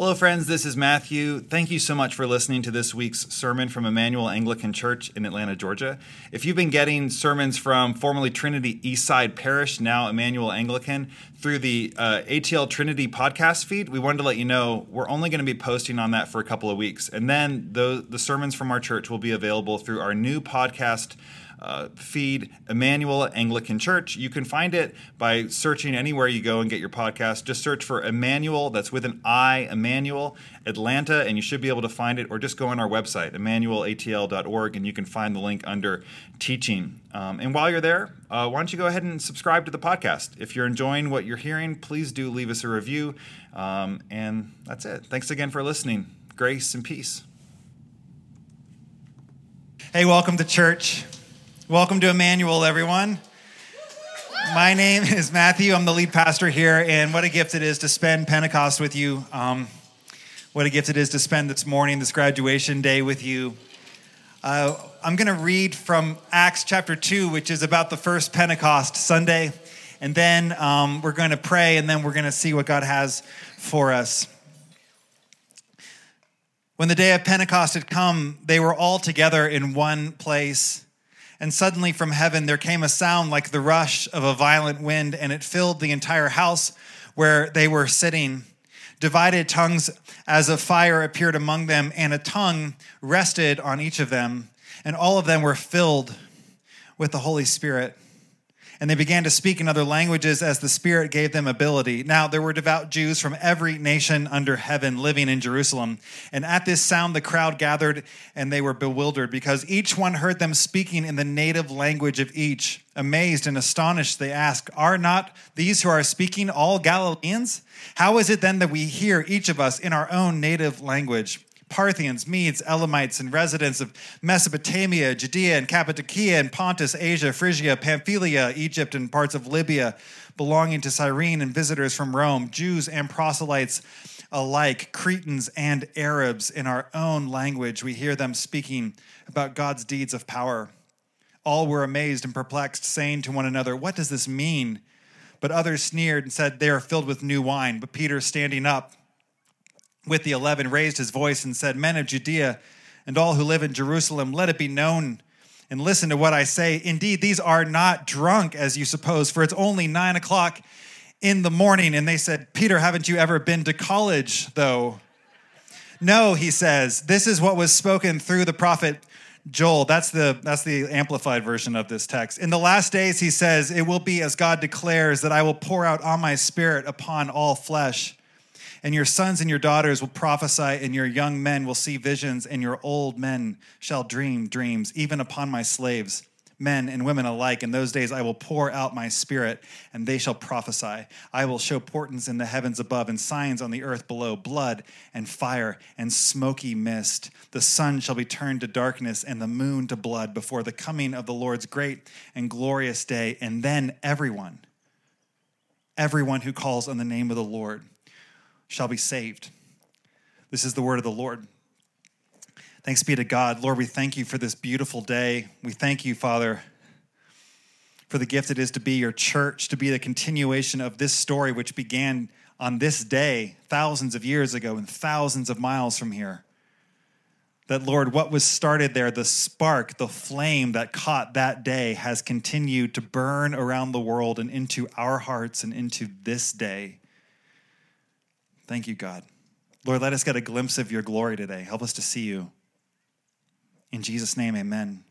Hello, friends. This is Matthew. Thank you so much for listening to this week's sermon from Immanuel Anglican Church in Atlanta, Georgia. If you've been getting sermons from formerly Trinity Eastside Parish, now Immanuel Anglican, through the uh, ATL Trinity podcast feed, we wanted to let you know we're only going to be posting on that for a couple of weeks. And then the, the sermons from our church will be available through our new podcast uh, feed, Immanuel Anglican Church. You can find it by searching anywhere you go and get your podcast. Just search for Immanuel, that's with an I, Immanuel, Atlanta, and you should be able to find it, or just go on our website, immanuelatl.org, and you can find the link under teaching. Um, and while you're there, uh, why don't you go ahead and subscribe to the podcast? If you're enjoying what you're hearing, please do leave us a review. Um, and that's it. Thanks again for listening. Grace and peace. Hey, welcome to church. Welcome to Immanuel, everyone. My name is Matthew. I'm the lead pastor here, and what a gift it is to spend Pentecost with you. Um, what a gift it is to spend this morning, this graduation day with you. Uh, I'm going to read from Acts chapter 2, which is about the first Pentecost Sunday, and then um, we're going to pray, and then we're going to see what God has for us. When the day of Pentecost had come, they were all together in one place. And suddenly from heaven there came a sound like the rush of a violent wind, and it filled the entire house where they were sitting. Divided tongues as of fire appeared among them, and a tongue rested on each of them. And all of them were filled with the Holy Spirit and they began to speak in other languages as the Spirit gave them ability. Now, there were devout Jews from every nation under heaven living in Jerusalem. And at this sound, the crowd gathered and they were bewildered because each one heard them speaking in the native language of each. Amazed and astonished, they asked, Are not these who are speaking all Galileans? How is it then that we hear each of us in our own native language? Parthians, Medes, Elamites, and residents of Mesopotamia, Judea, and Cappadocia, and Pontus, Asia, Phrygia, Pamphylia, Egypt, and parts of Libya belonging to Cyrene, and visitors from Rome, Jews and proselytes alike, Cretans and Arabs, in our own language, we hear them speaking about God's deeds of power. All were amazed and perplexed, saying to one another, What does this mean? But others sneered and said, They are filled with new wine. But Peter, standing up, with the eleven raised his voice and said, Men of Judea and all who live in Jerusalem, let it be known and listen to what I say. Indeed, these are not drunk as you suppose, for it's only nine o'clock in the morning. And they said, Peter, haven't you ever been to college, though? No, he says, this is what was spoken through the prophet Joel. That's the that's the amplified version of this text. In the last days, he says, It will be as God declares that I will pour out on my spirit upon all flesh and your sons and your daughters will prophesy, and your young men will see visions, and your old men shall dream dreams, even upon my slaves, men and women alike. In those days I will pour out my spirit, and they shall prophesy. I will show portents in the heavens above, and signs on the earth below blood and fire and smoky mist. The sun shall be turned to darkness, and the moon to blood before the coming of the Lord's great and glorious day. And then everyone, everyone who calls on the name of the Lord, shall be saved. This is the word of the Lord. Thanks be to God. Lord, we thank you for this beautiful day. We thank you, Father, for the gift it is to be your church, to be the continuation of this story which began on this day, thousands of years ago, and thousands of miles from here. That, Lord, what was started there, the spark, the flame that caught that day, has continued to burn around the world and into our hearts and into this day. Thank you, God. Lord, let us get a glimpse of your glory today. Help us to see you. In Jesus' name, amen.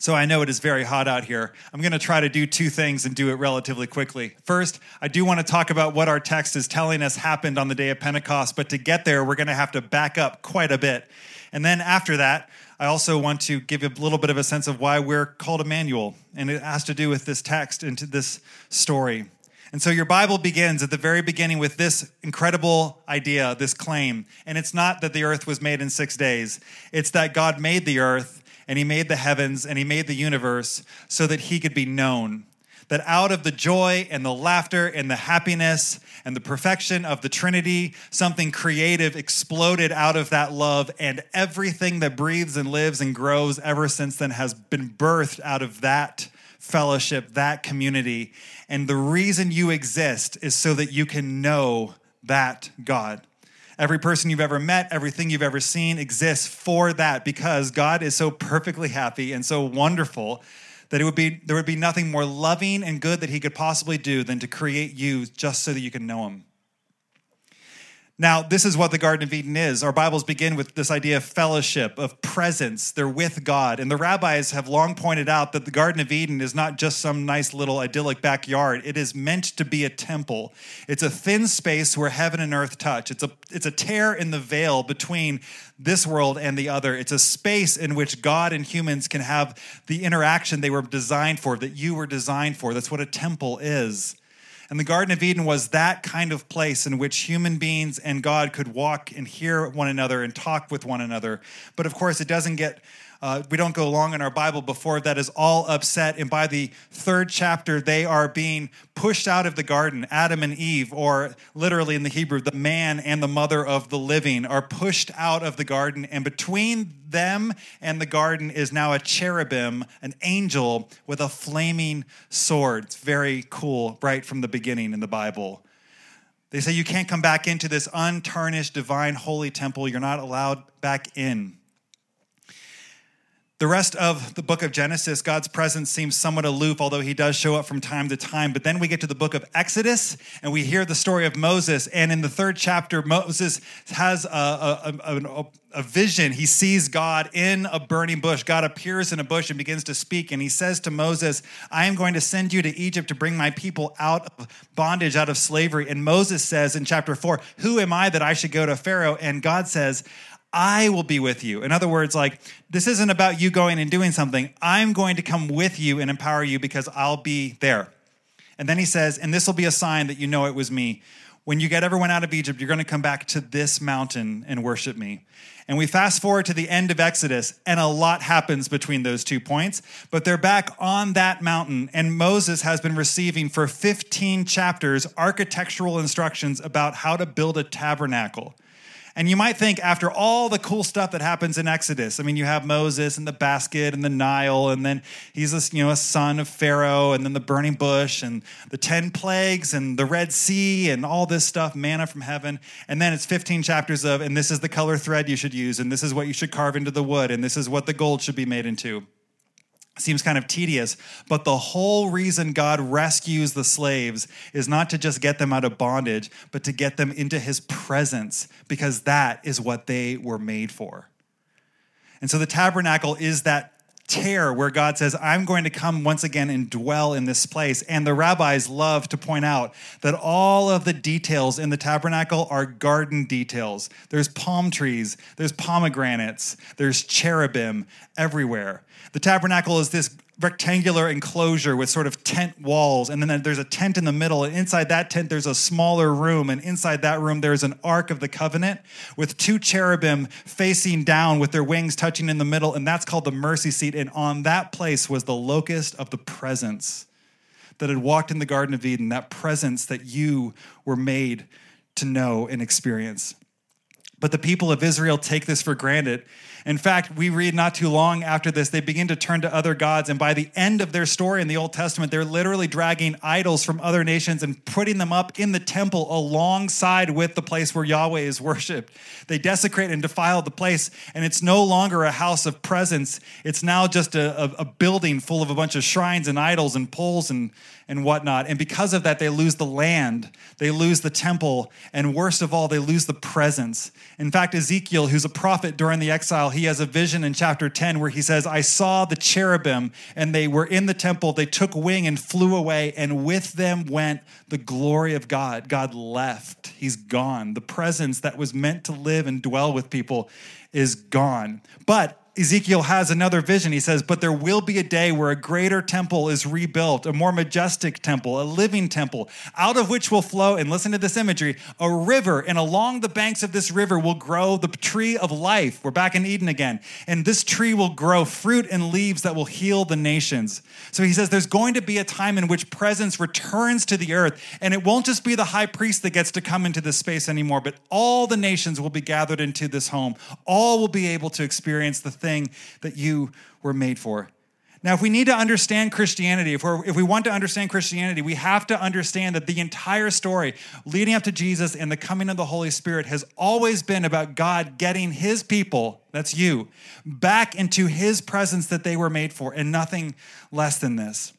So I know it is very hot out here. I'm going to try to do two things and do it relatively quickly. First, I do want to talk about what our text is telling us happened on the day of Pentecost, but to get there, we're going to have to back up quite a bit. And then after that, I also want to give you a little bit of a sense of why we're called Immanuel, and it has to do with this text and this story. And so your Bible begins at the very beginning with this incredible idea, this claim. And it's not that the earth was made in six days, it's that God made the earth and he made the heavens and he made the universe so that he could be known. That out of the joy and the laughter and the happiness and the perfection of the Trinity, something creative exploded out of that love, and everything that breathes and lives and grows ever since then has been birthed out of that fellowship, that community. And the reason you exist is so that you can know that God. Every person you've ever met, everything you've ever seen exists for that because God is so perfectly happy and so wonderful that it would be there would be nothing more loving and good that he could possibly do than to create you just so that you can know him. Now, this is what the Garden of Eden is. Our Bibles begin with this idea of fellowship, of presence. They're with God. And the rabbis have long pointed out that the Garden of Eden is not just some nice little idyllic backyard. It is meant to be a temple. It's a thin space where heaven and earth touch. It's a, it's a tear in the veil between this world and the other. It's a space in which God and humans can have the interaction they were designed for, that you were designed for. That's what a temple is. And the Garden of Eden was that kind of place in which human beings and God could walk and hear one another and talk with one another. But of course, it doesn't get uh, we don't go long in our Bible before that is all upset. And by the third chapter, they are being pushed out of the garden. Adam and Eve, or literally in the Hebrew, the man and the mother of the living, are pushed out of the garden. And between them and the garden is now a cherubim, an angel with a flaming sword. It's very cool, right from the beginning in the Bible. They say you can't come back into this untarnished, divine, holy temple. You're not allowed back in. The rest of the book of Genesis, God's presence seems somewhat aloof, although he does show up from time to time. But then we get to the book of Exodus and we hear the story of Moses. And in the third chapter, Moses has a, a, a, a, vision. He sees God in a burning bush. God appears in a bush and begins to speak. And he says to Moses, I am going to send you to Egypt to bring my people out of bondage, out of slavery. And Moses says in chapter four, Who am I that I should go to Pharaoh? And God says, I will be with you. In other words, like, this isn't about you going and doing something. I'm going to come with you and empower you because I'll be there. And then he says, and this will be a sign that you know it was me. When you get everyone out of Egypt, you're going to come back to this mountain and worship me. And we fast forward to the end of Exodus, and a lot happens between those two points. But they're back on that mountain, and Moses has been receiving for 15 chapters architectural instructions about how to build a tabernacle. And you might think, after all the cool stuff that happens in Exodus, I mean, you have Moses and the basket and the Nile, and then he's a, you know, a son of Pharaoh, and then the burning bush and the 10 plagues and the Red Sea and all this stuff, manna from heaven. And then it's 15 chapters of, and this is the color thread you should use, and this is what you should carve into the wood, and this is what the gold should be made into seems kind of tedious, but the whole reason God rescues the slaves is not to just get them out of bondage, but to get them into his presence, because that is what they were made for. And so the tabernacle is that tear where God says, I'm going to come once again and dwell in this place. And the rabbis love to point out that all of the details in the tabernacle are garden details. There's palm trees, there's pomegranates, there's cherubim everywhere. The tabernacle is this rectangular enclosure with sort of tent walls and then there's a tent in the middle and inside that tent there's a smaller room and inside that room there's an ark of the covenant with two cherubim facing down with their wings touching in the middle and that's called the mercy seat and on that place was the locust of the presence that had walked in the garden of eden that presence that you were made to know and experience. But the people of Israel take this for granted in fact, we read not too long after this, they begin to turn to other gods. And by the end of their story in the Old Testament, they're literally dragging idols from other nations and putting them up in the temple alongside with the place where Yahweh is worshiped. They desecrate and defile the place, and it's no longer a house of presence. It's now just a, a, a building full of a bunch of shrines and idols and poles and, and whatnot. And because of that, they lose the land, they lose the temple, and worst of all, they lose the presence. In fact, Ezekiel, who's a prophet during the exile, he has a vision in chapter 10 where he says, I saw the cherubim, and they were in the temple. They took wing and flew away, and with them went the glory of God. God left, he's gone. The presence that was meant to live and dwell with people is gone. But Ezekiel has another vision. He says, But there will be a day where a greater temple is rebuilt, a more majestic temple, a living temple, out of which will flow, and listen to this imagery, a river. And along the banks of this river will grow the tree of life. We're back in Eden again. And this tree will grow fruit and leaves that will heal the nations. So he says, There's going to be a time in which presence returns to the earth. And it won't just be the high priest that gets to come into this space anymore, but all the nations will be gathered into this home. All will be able to experience the thing thing that you were made for. Now, if we need to understand Christianity, if, if we want to understand Christianity, we have to understand that the entire story leading up to Jesus and the coming of the Holy Spirit has always been about God getting his people, that's you, back into his presence that they were made for, and nothing less than this.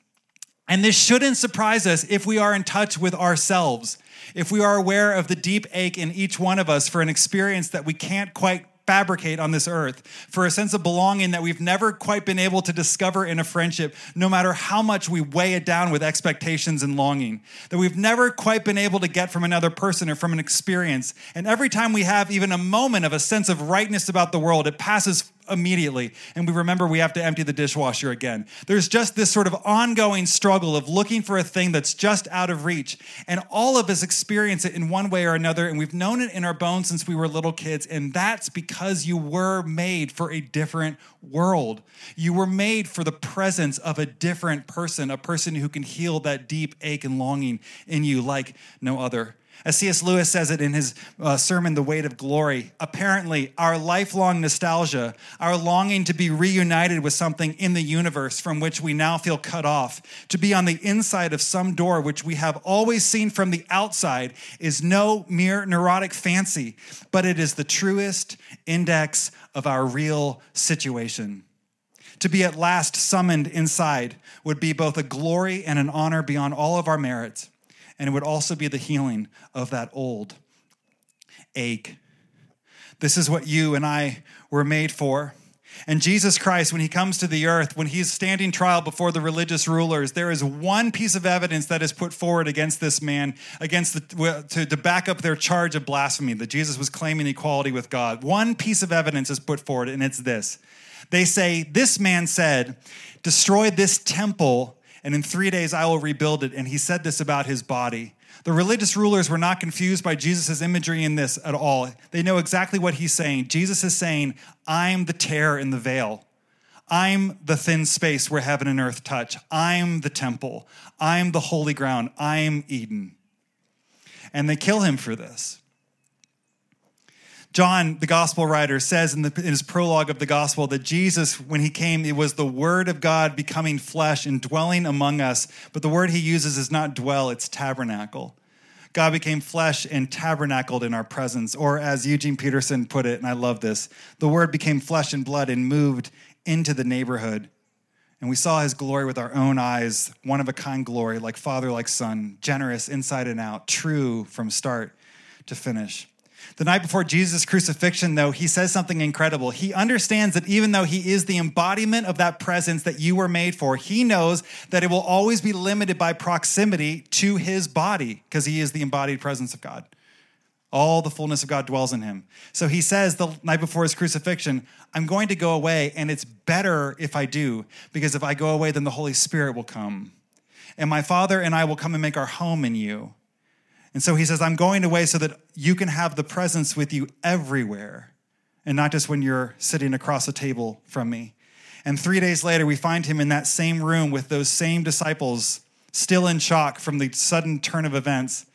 And this shouldn't surprise us if we are in touch with ourselves, if we are aware of the deep ache in each one of us for an experience that we can't quite fabricate on this earth, for a sense of belonging that we've never quite been able to discover in a friendship, no matter how much we weigh it down with expectations and longing, that we've never quite been able to get from another person or from an experience. And every time we have even a moment of a sense of rightness about the world, it passes immediately and we remember we have to empty the dishwasher again. There's just this sort of ongoing struggle of looking for a thing that's just out of reach. And all of us experience it in one way or another. And we've known it in our bones since we were little kids. And that's because you were made for a different world. You were made for the presence of a different person, a person who can heal that deep ache and longing in you like no other. As C.S. Lewis says it in his uh, sermon, The Weight of Glory, apparently our lifelong nostalgia, our longing to be reunited with something in the universe from which we now feel cut off, to be on the inside of some door which we have always seen from the outside, is no mere neurotic fancy, but it is the truest index of our real situation. To be at last summoned inside would be both a glory and an honor beyond all of our merits and it would also be the healing of that old ache. This is what you and I were made for. And Jesus Christ, when he comes to the earth, when he's standing trial before the religious rulers, there is one piece of evidence that is put forward against this man, against the, to, to back up their charge of blasphemy that Jesus was claiming equality with God. One piece of evidence is put forward, and it's this. They say, This man said, Destroy this temple, and in three days I will rebuild it. And he said this about his body. The religious rulers were not confused by Jesus' imagery in this at all. They know exactly what he's saying. Jesus is saying, I'm the tear in the veil. I'm the thin space where heaven and earth touch. I'm the temple. I'm the holy ground. I'm Eden. And they kill him for this. John, the gospel writer, says in, the, in, his prologue of the gospel that Jesus, when he came, it was the word of God becoming flesh and dwelling among us. But the word he uses is not dwell, it's tabernacle. God became flesh and tabernacled in our presence. Or as Eugene Peterson put it, and I love this the word became flesh and blood and moved into the neighborhood. And we saw his glory with our own eyes, one of a kind glory, like father, like son, generous inside and out, true from start to finish. The night before Jesus' crucifixion, though, he says something incredible. He understands that even though he is the embodiment of that presence that you were made for, he knows that it will always be limited by proximity to his body because he is the embodied presence of God. All the fullness of God dwells in him. So he says the night before his crucifixion, I'm going to go away, and it's better if I do, because if I go away, then the Holy Spirit will come. And my Father and I will come and make our home in you. And so he says, I'm going away so that you can have the presence with you everywhere and not just when you're sitting across a table from me. And three days later, we find him in that same room with those same disciples, still in shock from the sudden turn of events.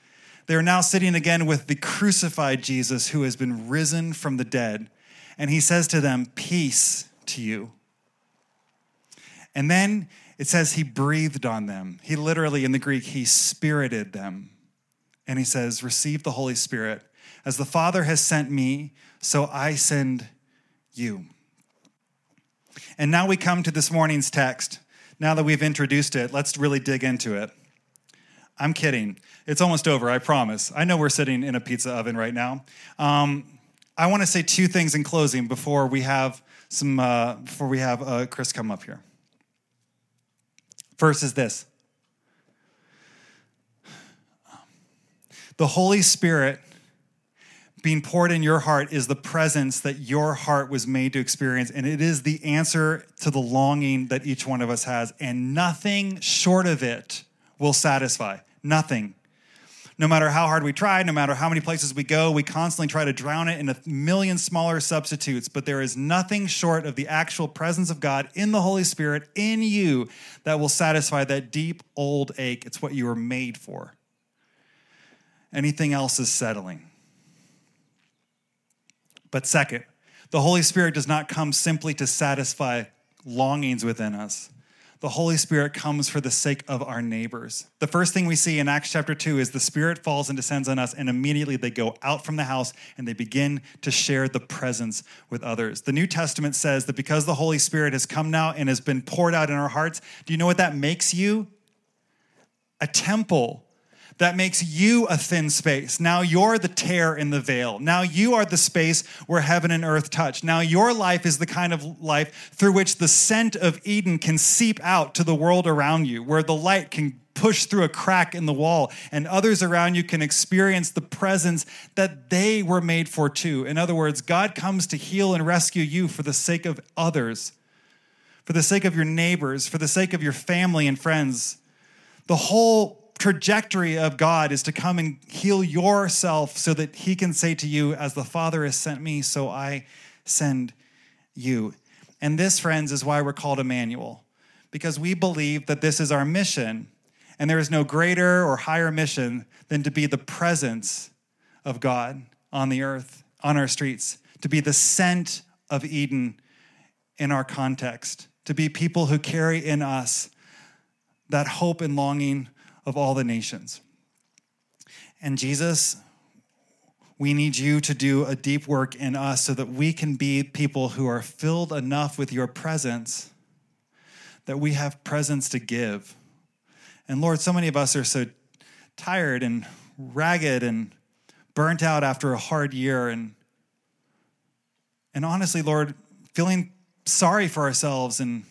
They are now sitting again with the crucified Jesus who has been risen from the dead. And he says to them, Peace to you. And then it says he breathed on them. He literally, in the Greek, he spirited them and he says, Receive the Holy Spirit. As the Father has sent me, so I send you. And now we come to this morning's text. Now that we've introduced it, let's really dig into it. I'm kidding. It's almost over, I promise. I know we're sitting in a pizza oven right now. Um, I want to say two things in closing before we have some uh, before we have uh, Chris come up here. First is this The Holy Spirit being poured in your heart is the presence that your heart was made to experience. And it is the answer to the longing that each one of us has. And nothing short of it will satisfy. Nothing. No matter how hard we try, no matter how many places we go, we constantly try to drown it in a million smaller substitutes. But there is nothing short of the actual presence of God in the Holy Spirit in you that will satisfy that deep old ache. It's what you were made for. Anything else is settling. But second, the Holy Spirit does not come simply to satisfy longings within us, the Holy Spirit comes for the sake of our neighbors. The first thing we see in Acts chapter 2 is the Spirit falls and descends on us, and immediately they go out from the house and they begin to share the presence with others. The New Testament says that because the Holy Spirit has come now and has been poured out in our hearts, do you know what that makes you? A temple that makes you a thin space. Now you're the tear in the veil. Now you are the space where heaven and earth touch. Now your life is the kind of life through which the scent of Eden can seep out to the world around you, where the light can push through a crack in the wall and others around you can experience the presence that they were made for too. In other words, God comes to heal and rescue you for the sake of others, for the sake of your neighbors, for the sake of your family and friends. The whole trajectory of God is to come and heal yourself so that He can say to you, As the Father has sent me, so I send you. And this, friends, is why we're called Immanuel, because we believe that this is our mission. And there is no greater or higher mission than to be the presence of God on the earth, on our streets, to be the scent of Eden in our context, to be people who carry in us that hope and longing of all the nations. And Jesus, we need you to do a deep work in us so that we can be people who are filled enough with your presence that we have presence to give. And Lord, so many of us are so tired and ragged and burnt out after a hard year and and honestly, Lord, feeling sorry for ourselves and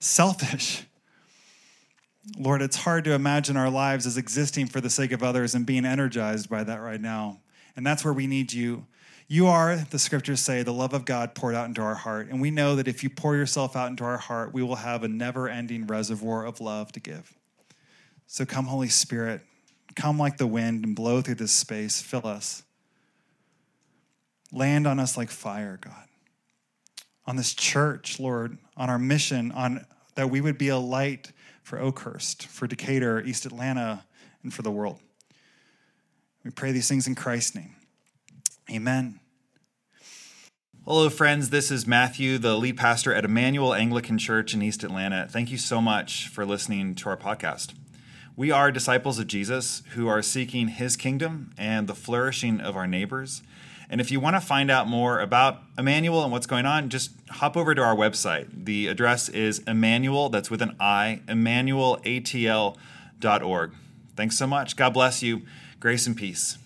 selfish. Lord, it's hard to imagine our lives as existing for the sake of others and being energized by that right now. And that's where we need you. You are, the scriptures say, the love of God poured out into our heart. And we know that if you pour yourself out into our heart, we will have a never ending reservoir of love to give. So come, Holy Spirit, come like the wind and blow through this space. Fill us. Land on us like fire, God. On this church, Lord, on our mission, on that we would be a light for Oakhurst, for Decatur, East Atlanta, and for the world. We pray these things in Christ's name. Amen. Hello, friends. This is Matthew, the lead pastor at Immanuel Anglican Church in East Atlanta. Thank you so much for listening to our podcast. We are disciples of Jesus who are seeking his kingdom and the flourishing of our neighbors. And if you want to find out more about Immanuel and what's going on, just hop over to our website. The address is Immanuel, that's with an I, ImmanuelATL.org. Thanks so much. God bless you. Grace and peace.